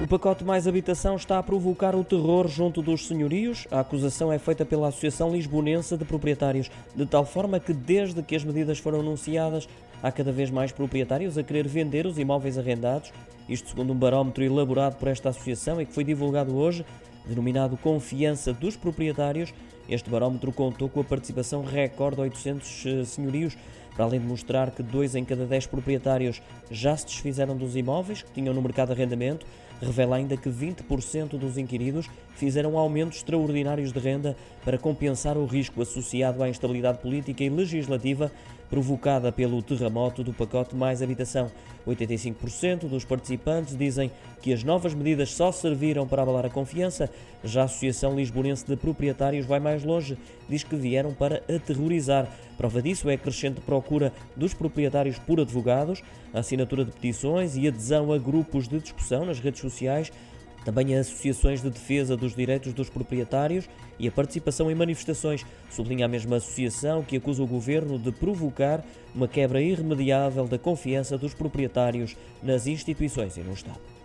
O pacote Mais Habitação está a provocar o terror junto dos senhorios. A acusação é feita pela Associação Lisbonense de Proprietários, de tal forma que, desde que as medidas foram anunciadas, há cada vez mais proprietários a querer vender os imóveis arrendados. Isto segundo um barómetro elaborado por esta associação e que foi divulgado hoje, denominado Confiança dos Proprietários. Este barómetro contou com a participação recorde de 800 eh, senhorios, para além de mostrar que dois em cada dez proprietários já se desfizeram dos imóveis que tinham no mercado de arrendamento, revela ainda que 20% dos inquiridos fizeram aumentos extraordinários de renda para compensar o risco associado à instabilidade política e legislativa provocada pelo terremoto do pacote Mais Habitação. 85% dos participantes dizem que as novas medidas só serviram para abalar a confiança. Já a Associação Lisbonense de Proprietários vai mais longe, diz que vieram para aterrorizar. Prova disso é a crescente procura dos proprietários por advogados, a assinatura de petições e adesão a grupos de discussão nas redes sociais também as associações de defesa dos direitos dos proprietários e a participação em manifestações. Sublinha a mesma associação que acusa o governo de provocar uma quebra irremediável da confiança dos proprietários nas instituições e no Estado.